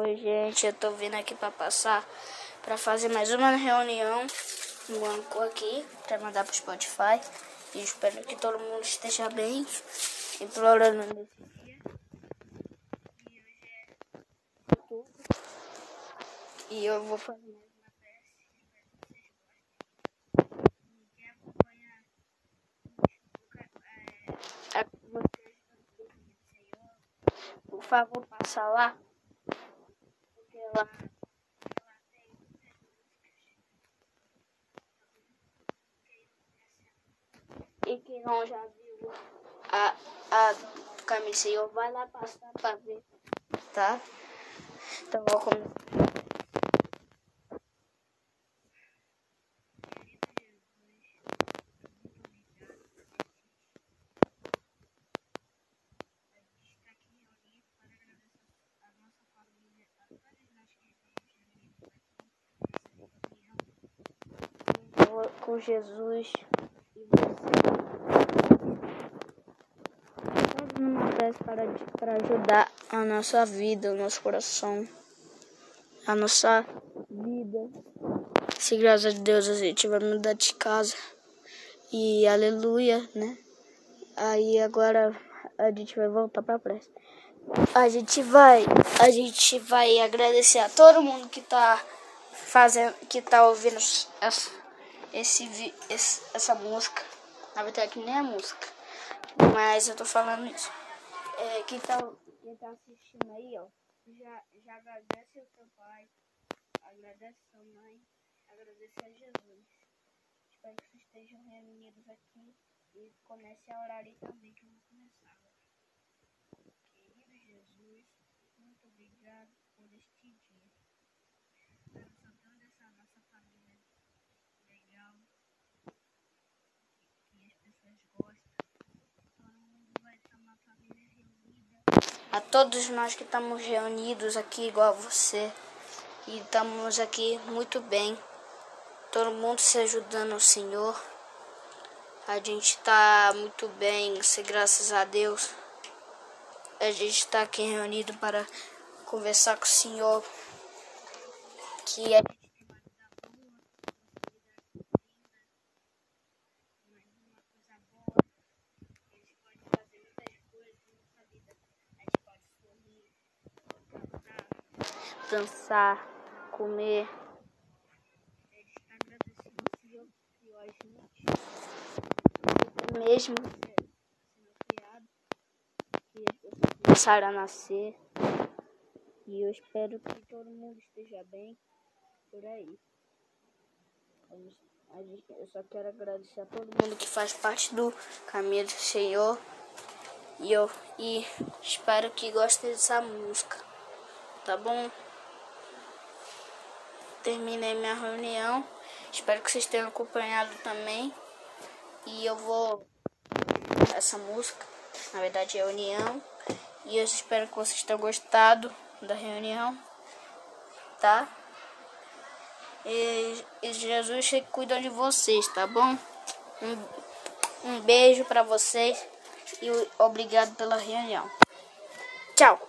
Oi, gente, eu tô vindo aqui pra passar pra fazer mais uma reunião no banco aqui pra mandar pro Spotify. E espero que todo mundo esteja bem, implorando nesse dia. E hoje é. E eu vou fazer. E é, por favor, passa lá. E quem não já viu a, a camisa, vai lá passar pra ver, tá? Então vou começar. Com Jesus e você. Faz uma peça para, para ajudar a nossa vida, o nosso coração, a nossa vida. Se graças a Deus a gente vai mudar de casa. E aleluia, né? Aí agora a gente vai voltar para a pressa. A gente vai, a gente vai agradecer a todo mundo que tá fazendo, que tá ouvindo essa esse, esse, essa música. Na verdade, nem é música. Mas eu tô falando isso. É, quem, tá, quem tá assistindo aí, ó, já, já agradece ao seu pai, agradece a sua mãe, agradece a Jesus. Espero que vocês estejam reunidos aqui e comece a orar aí também, que eu vou começar. Querido Jesus, muito obrigado por este dia. Abençoando essa nossa família legal, que as pessoas gostam. Todo mundo vai estar uma família reunida. A todos nós que estamos reunidos aqui, igual a você, e estamos aqui muito bem. Todo mundo se ajudando ao Senhor. A gente está muito bem, se graças a Deus. A gente está aqui reunido para conversar com o Senhor. Que a gente dançar, comer. Ele está agradecido ao Senhor que criou Mesmo criado, que as pessoas começaram a nascer. E eu espero que todo mundo esteja bem por aí. Eu só quero agradecer a todo mundo que faz parte do caminho do Senhor. E eu e espero que gostem dessa música. Tá bom? Terminei minha reunião. Espero que vocês tenham acompanhado também. E eu vou essa música, na verdade é União. E eu espero que vocês tenham gostado da reunião, tá? E, e Jesus cuida de vocês, tá bom? Um, um beijo para vocês e obrigado pela reunião. Tchau!